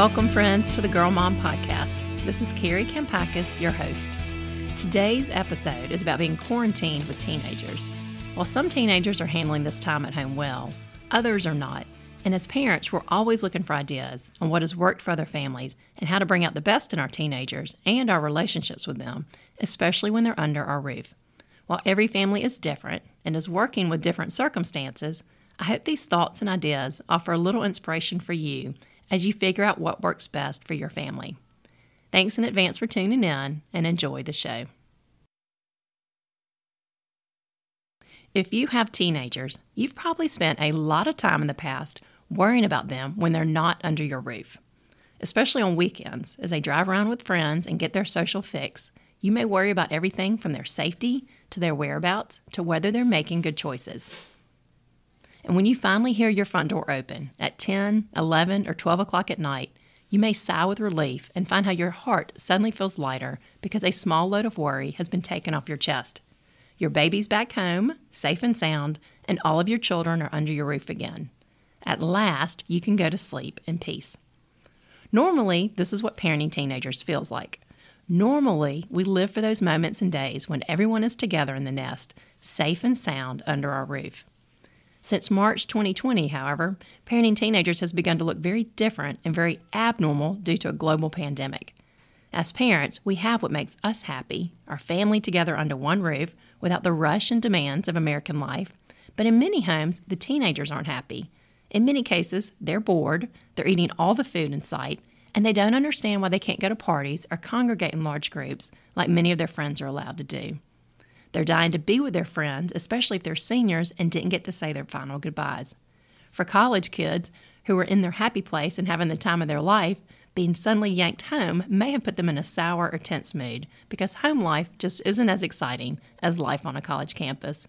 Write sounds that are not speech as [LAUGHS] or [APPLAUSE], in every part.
Welcome, friends, to the Girl Mom Podcast. This is Kari Kampakis, your host. Today's episode is about being quarantined with teenagers. While some teenagers are handling this time at home well, others are not. And as parents, we're always looking for ideas on what has worked for other families and how to bring out the best in our teenagers and our relationships with them, especially when they're under our roof. While every family is different and is working with different circumstances, I hope these thoughts and ideas offer a little inspiration for you as you figure out what works best for your family. Thanks in advance for tuning in and enjoy the show. If you have teenagers, you've probably spent a lot of time in the past worrying about them when they're not under your roof. Especially on weekends, as they drive around with friends and get their social fix, you may worry about everything from their safety to their whereabouts to whether they're making good choices. And when you finally hear your front door open at 10, 11, or 12 o'clock at night, you may sigh with relief and find how your heart suddenly feels lighter because a small load of worry has been taken off your chest. Your baby's back home, safe and sound, and all of your children are under your roof again. At last, you can go to sleep in peace. Normally, this is what parenting teenagers feels like. Normally, we live for those moments and days when everyone is together in the nest, safe and sound under our roof. Since March 2020, however, parenting teenagers has begun to look very different and very abnormal due to a global pandemic. As parents, we have what makes us happy our family together under one roof without the rush and demands of American life. But in many homes, the teenagers aren't happy. In many cases, they're bored, they're eating all the food in sight, and they don't understand why they can't go to parties or congregate in large groups like many of their friends are allowed to do. They're dying to be with their friends, especially if they're seniors and didn't get to say their final goodbyes. For college kids who are in their happy place and having the time of their life, being suddenly yanked home may have put them in a sour or tense mood because home life just isn't as exciting as life on a college campus.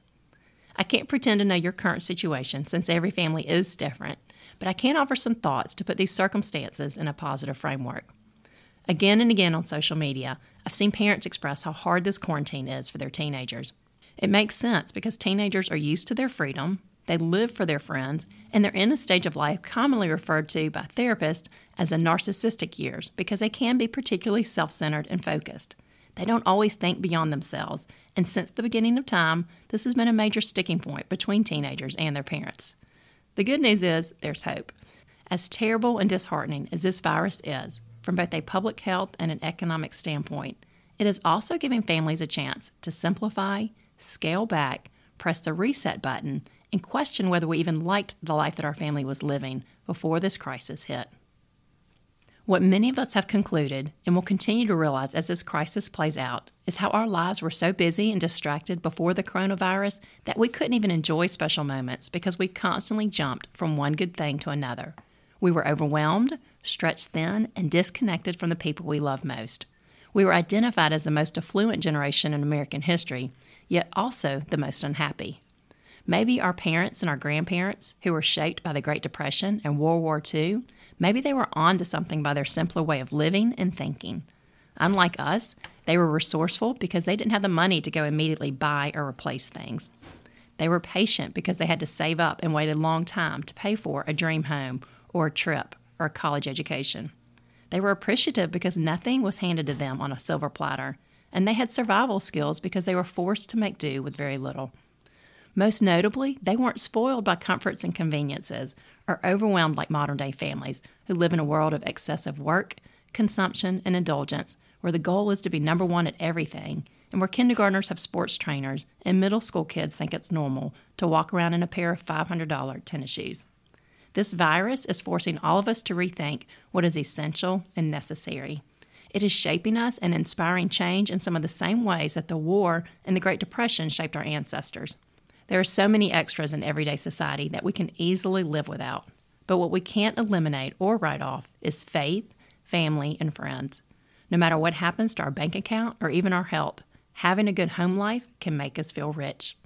I can't pretend to know your current situation since every family is different, but I can offer some thoughts to put these circumstances in a positive framework. Again and again on social media, I've seen parents express how hard this quarantine is for their teenagers. It makes sense because teenagers are used to their freedom, they live for their friends, and they're in a stage of life commonly referred to by therapists as the narcissistic years because they can be particularly self centered and focused. They don't always think beyond themselves, and since the beginning of time, this has been a major sticking point between teenagers and their parents. The good news is there's hope. As terrible and disheartening as this virus is, from both a public health and an economic standpoint. It is also giving families a chance to simplify, scale back, press the reset button, and question whether we even liked the life that our family was living before this crisis hit. What many of us have concluded and will continue to realize as this crisis plays out is how our lives were so busy and distracted before the coronavirus that we couldn't even enjoy special moments because we constantly jumped from one good thing to another. We were overwhelmed, stretched thin, and disconnected from the people we love most. We were identified as the most affluent generation in American history, yet also the most unhappy. Maybe our parents and our grandparents, who were shaped by the Great Depression and World War II, maybe they were on to something by their simpler way of living and thinking. Unlike us, they were resourceful because they didn't have the money to go immediately buy or replace things. They were patient because they had to save up and wait a long time to pay for a dream home or a trip or a college education. They were appreciative because nothing was handed to them on a silver platter, and they had survival skills because they were forced to make do with very little. Most notably, they weren't spoiled by comforts and conveniences or overwhelmed like modern day families who live in a world of excessive work, consumption, and indulgence where the goal is to be number one at everything and where kindergartners have sports trainers and middle school kids think it's normal to walk around in a pair of $500 tennis shoes. This virus is forcing all of us to rethink what is essential and necessary. It is shaping us and inspiring change in some of the same ways that the war and the Great Depression shaped our ancestors. There are so many extras in everyday society that we can easily live without. But what we can't eliminate or write off is faith, family, and friends. No matter what happens to our bank account or even our health, having a good home life can make us feel rich.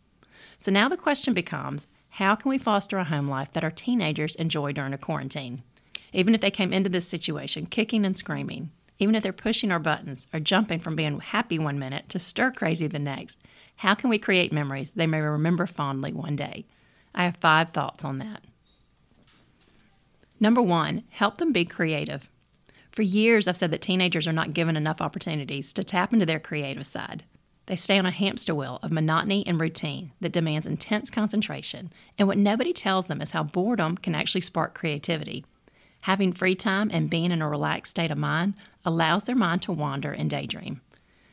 So now the question becomes how can we foster a home life that our teenagers enjoy during a quarantine? Even if they came into this situation kicking and screaming, even if they're pushing our buttons or jumping from being happy one minute to stir crazy the next, how can we create memories they may remember fondly one day? I have five thoughts on that. Number one, help them be creative. For years, I've said that teenagers are not given enough opportunities to tap into their creative side. They stay on a hamster wheel of monotony and routine that demands intense concentration, and what nobody tells them is how boredom can actually spark creativity. Having free time and being in a relaxed state of mind allows their mind to wander and daydream.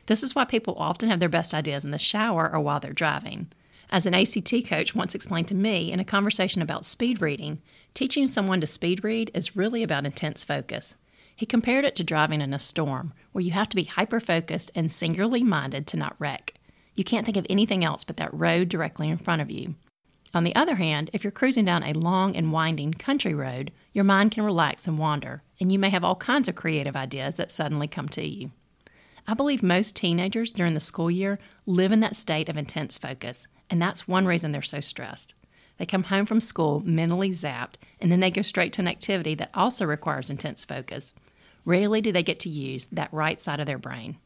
This is why people often have their best ideas in the shower or while they're driving. As an ACT coach once explained to me in a conversation about speed reading, teaching someone to speed read is really about intense focus. He compared it to driving in a storm, where you have to be hyper focused and singularly minded to not wreck. You can't think of anything else but that road directly in front of you. On the other hand, if you're cruising down a long and winding country road, your mind can relax and wander, and you may have all kinds of creative ideas that suddenly come to you. I believe most teenagers during the school year live in that state of intense focus, and that's one reason they're so stressed. They come home from school mentally zapped, and then they go straight to an activity that also requires intense focus. Rarely do they get to use that right side of their brain.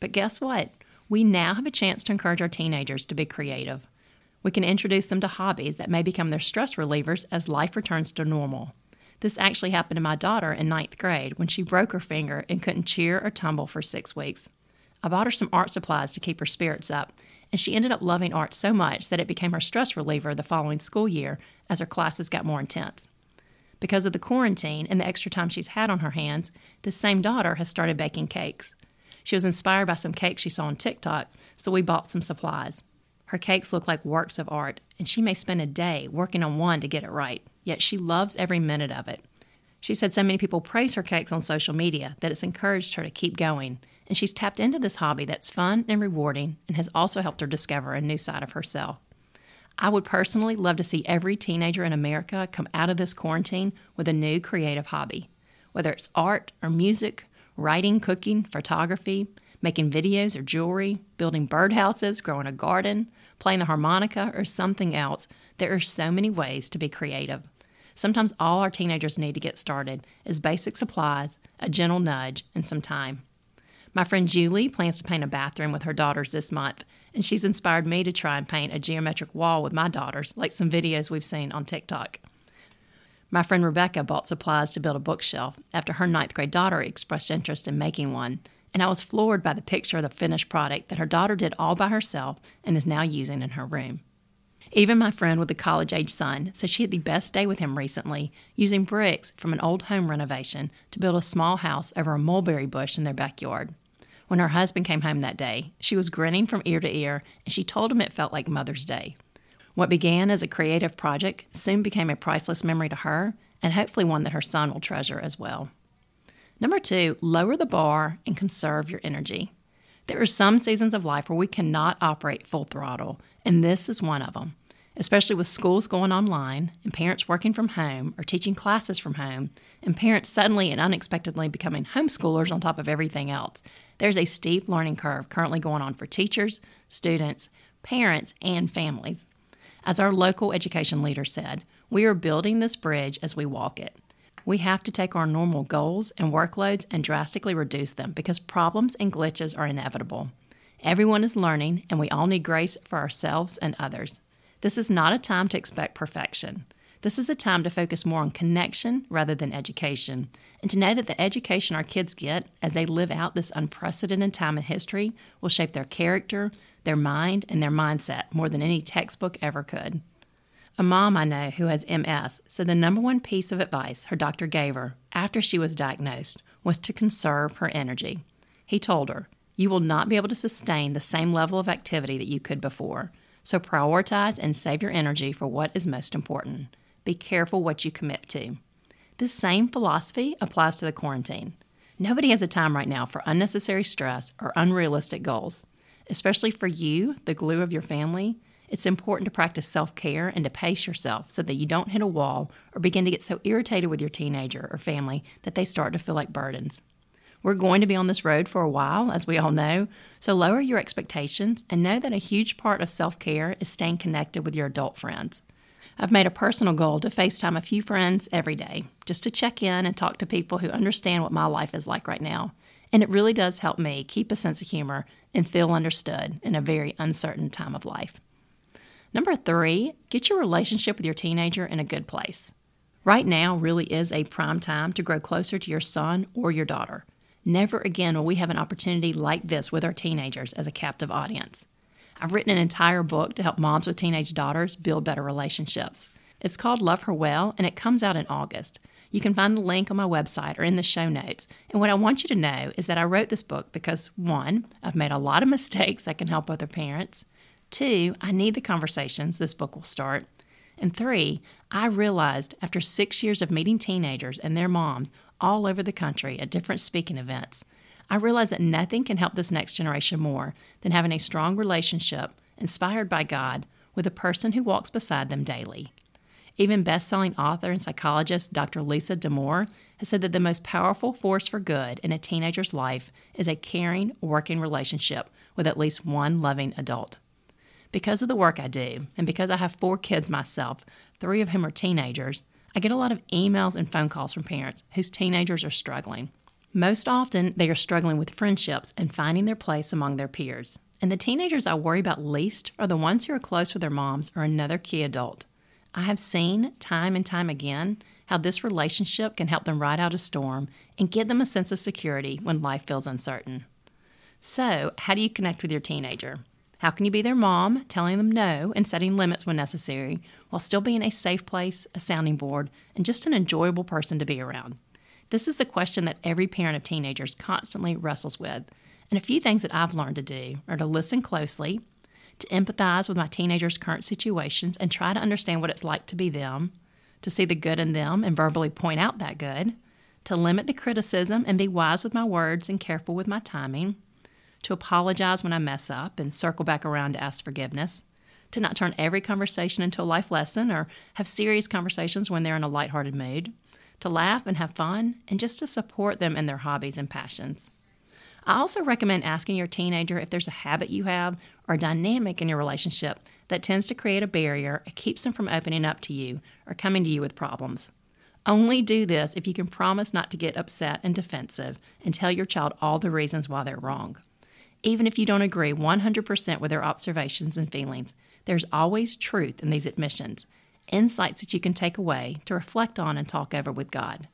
But guess what? We now have a chance to encourage our teenagers to be creative. We can introduce them to hobbies that may become their stress relievers as life returns to normal. This actually happened to my daughter in ninth grade when she broke her finger and couldn't cheer or tumble for six weeks. I bought her some art supplies to keep her spirits up, and she ended up loving art so much that it became her stress reliever the following school year as her classes got more intense. Because of the quarantine and the extra time she's had on her hands, this same daughter has started baking cakes. She was inspired by some cakes she saw on TikTok, so we bought some supplies. Her cakes look like works of art, and she may spend a day working on one to get it right, yet she loves every minute of it. She said so many people praise her cakes on social media that it's encouraged her to keep going, and she's tapped into this hobby that's fun and rewarding and has also helped her discover a new side of herself. I would personally love to see every teenager in America come out of this quarantine with a new creative hobby, whether it's art or music, writing, cooking, photography, making videos or jewelry, building birdhouses, growing a garden, playing the harmonica, or something else. There are so many ways to be creative. Sometimes all our teenagers need to get started is basic supplies, a gentle nudge, and some time. My friend Julie plans to paint a bathroom with her daughters this month, and she's inspired me to try and paint a geometric wall with my daughters, like some videos we've seen on TikTok. My friend Rebecca bought supplies to build a bookshelf after her ninth grade daughter expressed interest in making one, and I was floored by the picture of the finished product that her daughter did all by herself and is now using in her room. Even my friend with a college age son says she had the best day with him recently, using bricks from an old home renovation to build a small house over a mulberry bush in their backyard. When her husband came home that day, she was grinning from ear to ear, and she told him it felt like Mother's Day. What began as a creative project soon became a priceless memory to her, and hopefully one that her son will treasure as well. Number two, lower the bar and conserve your energy. There are some seasons of life where we cannot operate full throttle, and this is one of them. Especially with schools going online and parents working from home or teaching classes from home, and parents suddenly and unexpectedly becoming homeschoolers on top of everything else. There's a steep learning curve currently going on for teachers, students, parents, and families. As our local education leader said, we are building this bridge as we walk it we have to take our normal goals and workloads and drastically reduce them because problems and glitches are inevitable. Everyone is learning, and we all need grace for ourselves and others. This is not a time to expect perfection. This is a time to focus more on connection rather than education, and to know that the education our kids get as they live out this unprecedented time in history will shape their character, their mind, and their mindset more than any textbook ever could. A mom I know who has MS said the number one piece of advice her doctor gave her after she was diagnosed was to conserve her energy. He told her, You will not be able to sustain the same level of activity that you could before, so prioritize and save your energy for what is most important. Be careful what you commit to. This same philosophy applies to the quarantine. Nobody has a time right now for unnecessary stress or unrealistic goals. Especially for you, the glue of your family, it's important to practice self care and to pace yourself so that you don't hit a wall or begin to get so irritated with your teenager or family that they start to feel like burdens. We're going to be on this road for a while, as we all know, so lower your expectations and know that a huge part of self care is staying connected with your adult friends. I've made a personal goal to FaceTime a few friends every day, just to check in and talk to people who understand what my life is like right now. And it really does help me keep a sense of humor and feel understood in a very uncertain time of life. Number three, get your relationship with your teenager in a good place. Right now really is a prime time to grow closer to your son or your daughter. Never again will we have an opportunity like this with our teenagers as a captive audience. I've written an entire book to help moms with teenage daughters build better relationships. It's called Love Her Well, and it comes out in August. You can find the link on my website or in the show notes. And what I want you to know is that I wrote this book because one, I've made a lot of [LAUGHS] mistakes that can help other parents. Two, I need the conversations this book will start. And three, I realized after six years of meeting teenagers and their moms all over the country at different speaking events, I realize that nothing can help this next generation more than having a strong relationship inspired by God with a person who walks beside them daily. Even best-selling author and psychologist Dr. Lisa Damour has said that the most powerful force for good in a teenager's life is a caring, working relationship with at least one loving adult. Because of the work I do, and because I have four kids myself, three of whom are teenagers, I get a lot of emails and phone calls from parents whose teenagers are struggling. Most often, they are struggling with friendships and finding their place among their peers. And the teenagers I worry about least are the ones who are close with their moms or another key adult. I have seen time and time again how this relationship can help them ride out a storm and give them a sense of security when life feels uncertain. So, how do you connect with your teenager? How can you be their mom, telling them no and setting limits when necessary, while still being a safe place, a sounding board, and just an enjoyable person to be around? This is the question that every parent of teenagers constantly wrestles with. And a few things that I've learned to do are to listen closely, to empathize with my teenagers' current situations and try to understand what it's like to be them, to see the good in them and verbally point out that good, to limit the criticism and be wise with my words and careful with my timing, to apologize when I mess up and circle back around to ask forgiveness, to not turn every conversation into a life lesson or have serious conversations when they're in a lighthearted mood, to laugh and have fun, and just to support them in their hobbies and passions. I also recommend asking your teenager if there's a habit you have or a dynamic in your relationship that tends to create a barrier and keeps them from opening up to you or coming to you with problems. Only do this if you can promise not to get upset and defensive and tell your child all the reasons why they're wrong. Even if you don't agree 100% with their observations and feelings, there's always truth in these admissions, insights that you can take away to reflect on and talk over with God.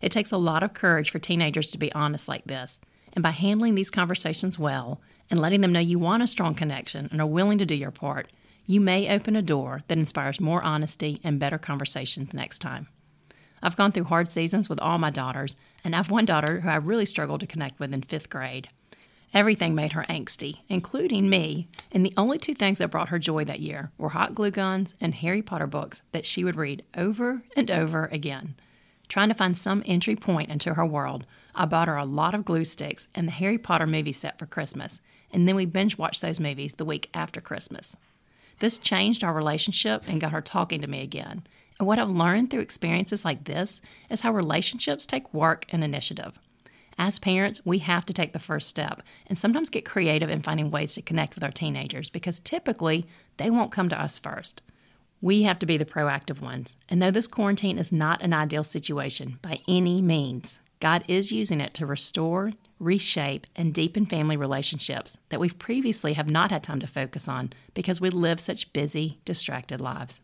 It takes a lot of courage for teenagers to be honest like this, and by handling these conversations well and letting them know you want a strong connection and are willing to do your part, you may open a door that inspires more honesty and better conversations next time. I've gone through hard seasons with all my daughters, and I've one daughter who I really struggled to connect with in fifth grade. Everything made her angsty, including me, and the only two things that brought her joy that year were hot glue guns and Harry Potter books that she would read over and over again. Trying to find some entry point into her world, I bought her a lot of glue sticks and the Harry Potter movie set for Christmas, and then we binge watched those movies the week after Christmas. This changed our relationship and got her talking to me again. And what I've learned through experiences like this is how relationships take work and initiative. As parents, we have to take the first step and sometimes get creative in finding ways to connect with our teenagers because typically they won't come to us first. We have to be the proactive ones. And though this quarantine is not an ideal situation by any means, God is using it to restore, reshape, and deepen family relationships that we've previously have not had time to focus on because we live such busy, distracted lives.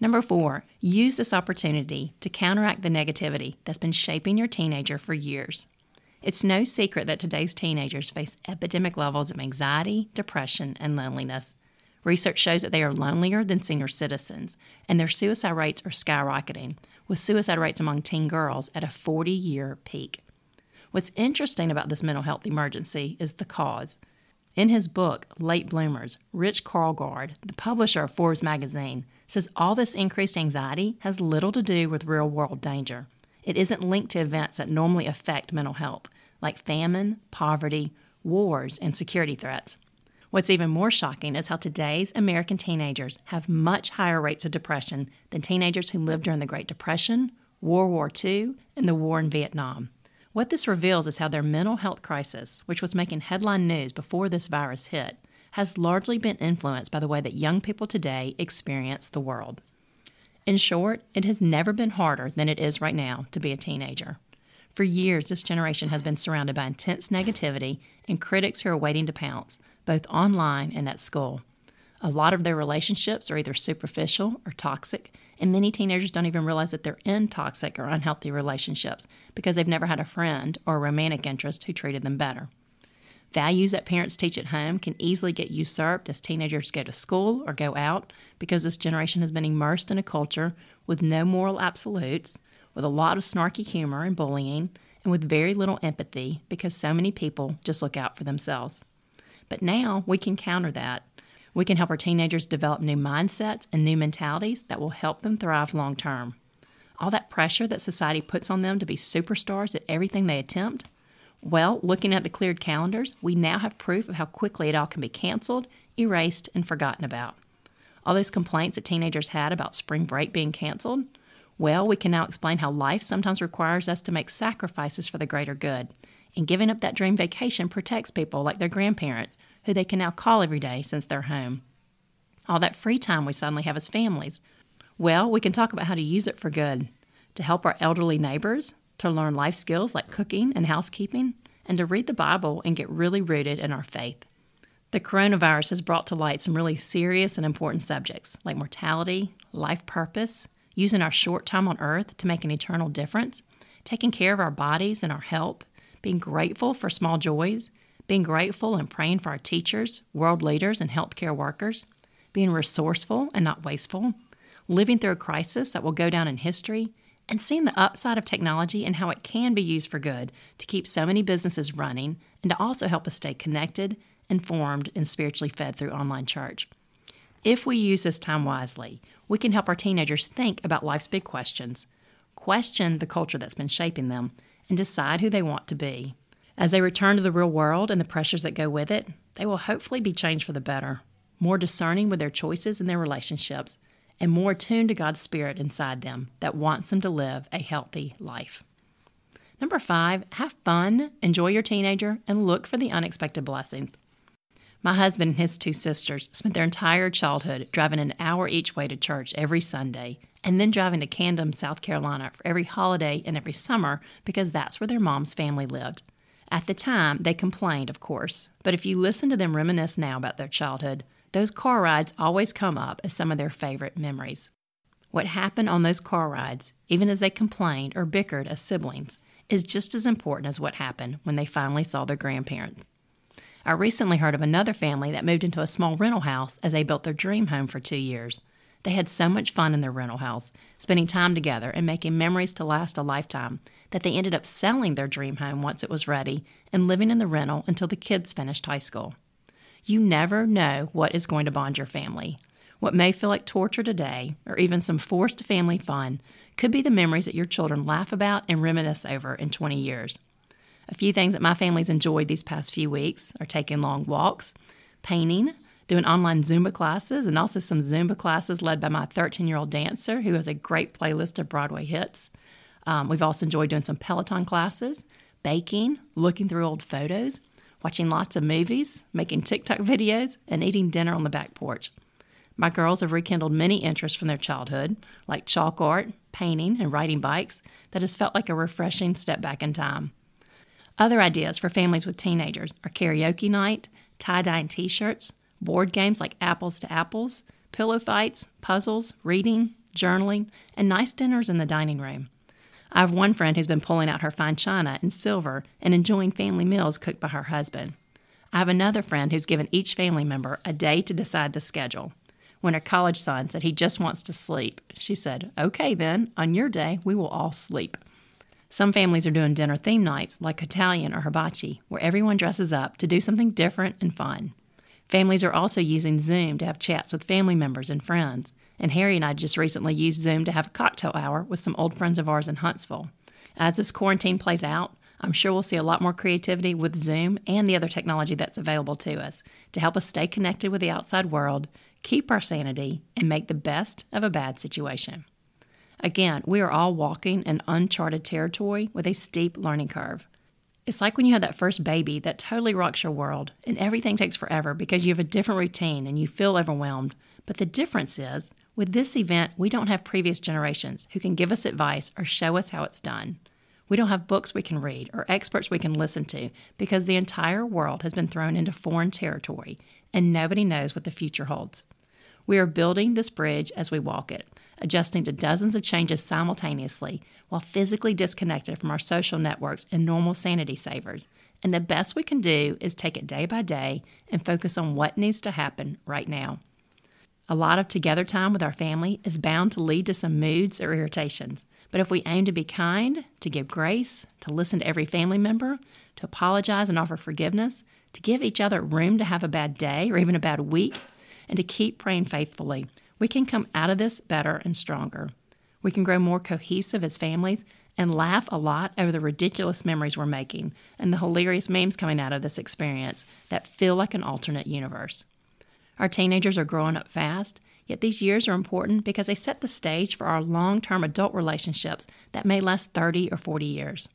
Number four, use this opportunity to counteract the negativity that's been shaping your teenager for years. It's no secret that today's teenagers face epidemic levels of anxiety, depression, and loneliness. Research shows that they are lonelier than senior citizens, and their suicide rates are skyrocketing, with suicide rates among teen girls at a 40 year peak. What's interesting about this mental health emergency is the cause. In his book, Late Bloomers, Rich Karlgaard, the publisher of Forbes magazine, says all this increased anxiety has little to do with real world danger. It isn't linked to events that normally affect mental health, like famine, poverty, wars, and security threats. What's even more shocking is how today's American teenagers have much higher rates of depression than teenagers who lived during the Great Depression, World War II, and the war in Vietnam. What this reveals is how their mental health crisis, which was making headline news before this virus hit, has largely been influenced by the way that young people today experience the world. In short, it has never been harder than it is right now to be a teenager. For years, this generation has been surrounded by intense negativity and critics who are waiting to pounce, both online and at school. A lot of their relationships are either superficial or toxic, And many teenagers don't even realize that they're in toxic or unhealthy relationships because they've never had a friend or a romantic interest who treated them better. Values that parents teach at home can easily get usurped as teenagers go to school or go out because this generation has been immersed in a culture with no moral absolutes, with a lot of snarky humor and bullying, and with very little empathy because so many people just look out for themselves. But now we can counter that. We can help our teenagers develop new mindsets and new mentalities that will help them thrive long term. All that pressure that society puts on them to be superstars at everything they attempt well, looking at the cleared calendars, we now have proof of how quickly it all can be canceled, erased, and forgotten about. All those complaints that teenagers had about spring break being canceled, well, we can now explain how life sometimes requires us to make sacrifices for the greater good. And giving up that dream vacation protects people like their grandparents, who they can now call every day since they're home. All that free time we suddenly have as families, well, we can talk about how to use it for good. To help our elderly neighbors, to learn life skills like cooking and housekeeping, and to read the Bible and get really rooted in our faith. The coronavirus has brought to light some really serious and important subjects like mortality, life purpose, using our short time on earth to make an eternal difference, taking care of our bodies and our health, being grateful for small joys, being grateful and praying for our teachers, world leaders, and healthcare workers, being resourceful and not wasteful, living through a crisis that will go down in history, and seeing the upside of technology and how it can be used for good to keep so many businesses running and to also help us stay connected, informed, and spiritually fed through online church. If we use this time wisely, we can help our teenagers think about life's big questions, question the culture that's been shaping them, and decide who they want to be. As they return to the real world and the pressures that go with it, they will hopefully be changed for the better, more discerning with their choices and their relationships, and more attuned to God's Spirit inside them that wants them to live a healthy life. Number five, have fun, enjoy your teenager, and look for the unexpected blessings. My husband and his two sisters spent their entire childhood driving an hour each way to church every Sunday and then driving to Camden, South Carolina for every holiday and every summer because that's where their mom's family lived. At the time, they complained, of course, but if you listen to them reminisce now about their childhood, those car rides always come up as some of their favorite memories. What happened on those car rides, even as they complained or bickered as siblings, is just as important as what happened when they finally saw their grandparents. I recently heard of another family that moved into a small rental house as they built their dream home for two years. They had so much fun in their rental house, spending time together and making memories to last a lifetime, that they ended up selling their dream home once it was ready and living in the rental until the kids finished high school. You never know what is going to bond your family. What may feel like torture today, or even some forced family fun, could be the memories that your children laugh about and reminisce over in 20 years. A few things that my family's enjoyed these past few weeks are taking long walks, painting, doing online Zumba classes, and also some Zumba classes led by my 13 year old dancer who has a great playlist of Broadway hits. Um, we've also enjoyed doing some Peloton classes, baking, looking through old photos, watching lots of movies, making TikTok [LAUGHS] videos, and eating dinner on the back porch. My girls have rekindled many interests from their childhood, like chalk art, painting, and riding bikes, that has felt like a refreshing step back in time. Other ideas for families with teenagers are karaoke night, tie dye t shirts, board games like Apples to Apples, pillow fights, puzzles, reading, journaling, and nice dinners in the dining room. I have one friend who's been pulling out her fine china and silver and enjoying family meals cooked by her husband. I have another friend who's given each family member a day to decide the schedule. When her college son said he just wants to sleep, she said, Okay, then, on your day, we will all sleep. Some families are doing dinner theme nights like Italian or hibachi, where everyone dresses up to do something different and fun. Families are also using Zoom to have chats with family members and friends. And Harry and I just recently used Zoom to have a cocktail hour with some old friends of ours in Huntsville. As this quarantine plays out, I'm sure we'll see a lot more creativity with Zoom and the other technology that's available to us to help us stay connected with the outside world, keep our sanity, and make the best of a bad situation. Again, we are all walking in uncharted territory with a steep learning curve. It's like when you have that first baby that totally rocks your world and everything takes forever because you have a different routine and you feel overwhelmed. But the difference is with this event, we don't have previous generations who can give us advice or show us how it's done. We don't have books we can read or experts we can listen to because the entire world has been thrown into foreign territory and nobody knows what the future holds. We are building this bridge as we walk it, adjusting to dozens of changes simultaneously while physically disconnected from our social networks and normal sanity savers. And the best we can do is take it day by day and focus on what needs to happen right now. A lot of together time with our family is bound to lead to some moods or irritations. But if we aim to be kind, to give grace, to listen to every family member, to apologize and offer forgiveness, to give each other room to have a bad day or even a bad week, and to keep praying faithfully, we can come out of this better and stronger. We can grow more cohesive as families and laugh a lot over the ridiculous memories we're making and the hilarious memes coming out of this experience that feel like an alternate universe. Our teenagers are growing up fast, yet these years are important because they set the stage for our long term adult relationships that may last 30 or 40 years.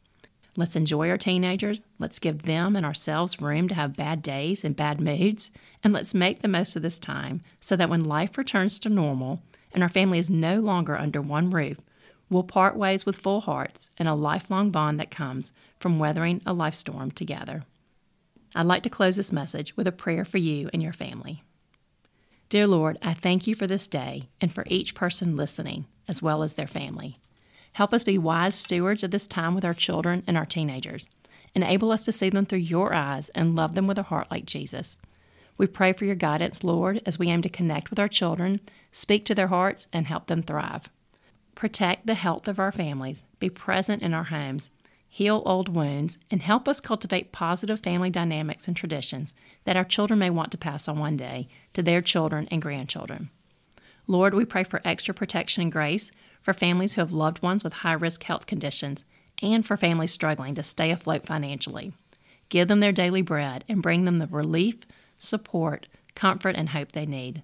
Let's enjoy our teenagers. Let's give them and ourselves room to have bad days and bad moods. And let's make the most of this time so that when life returns to normal and our family is no longer under one roof, we'll part ways with full hearts and a lifelong bond that comes from weathering a life storm together. I'd like to close this message with a prayer for you and your family. Dear Lord, I thank you for this day and for each person listening, as well as their family. Help us be wise stewards of this time with our children and our teenagers. Enable us to see them through your eyes and love them with a heart like Jesus. We pray for your guidance, Lord, as we aim to connect with our children, speak to their hearts, and help them thrive. Protect the health of our families, be present in our homes, heal old wounds, and help us cultivate positive family dynamics and traditions that our children may want to pass on one day to their children and grandchildren. Lord, we pray for extra protection and grace for families who have loved ones with high risk health conditions, and for families struggling to stay afloat financially. Give them their daily bread and bring them the relief, support, comfort, and hope they need.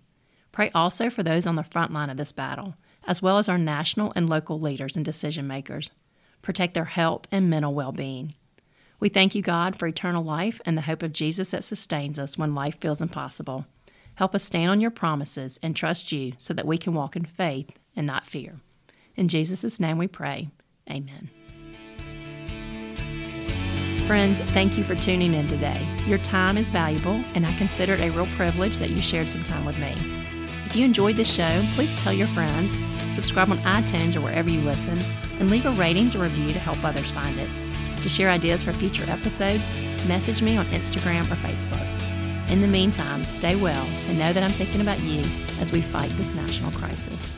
Pray also for those on the front line of this battle, as well as our national and local leaders and decision makers. Protect their health and mental well being. We thank you, God, for eternal life and the hope of Jesus that sustains us when life feels impossible. Help us stand on your promises and trust you so that we can walk in faith and not fear. In Jesus' name we pray. Amen. Friends, thank you for tuning in today. Your time is valuable, and I consider it a real privilege that you shared some time with me. If you enjoyed this show, please tell your friends, subscribe on iTunes or wherever you listen, and leave a ratings or review to help others find it. To share ideas for future episodes, message me on Instagram or Facebook. In the meantime, stay well and know that I'm thinking about you as we fight this national crisis.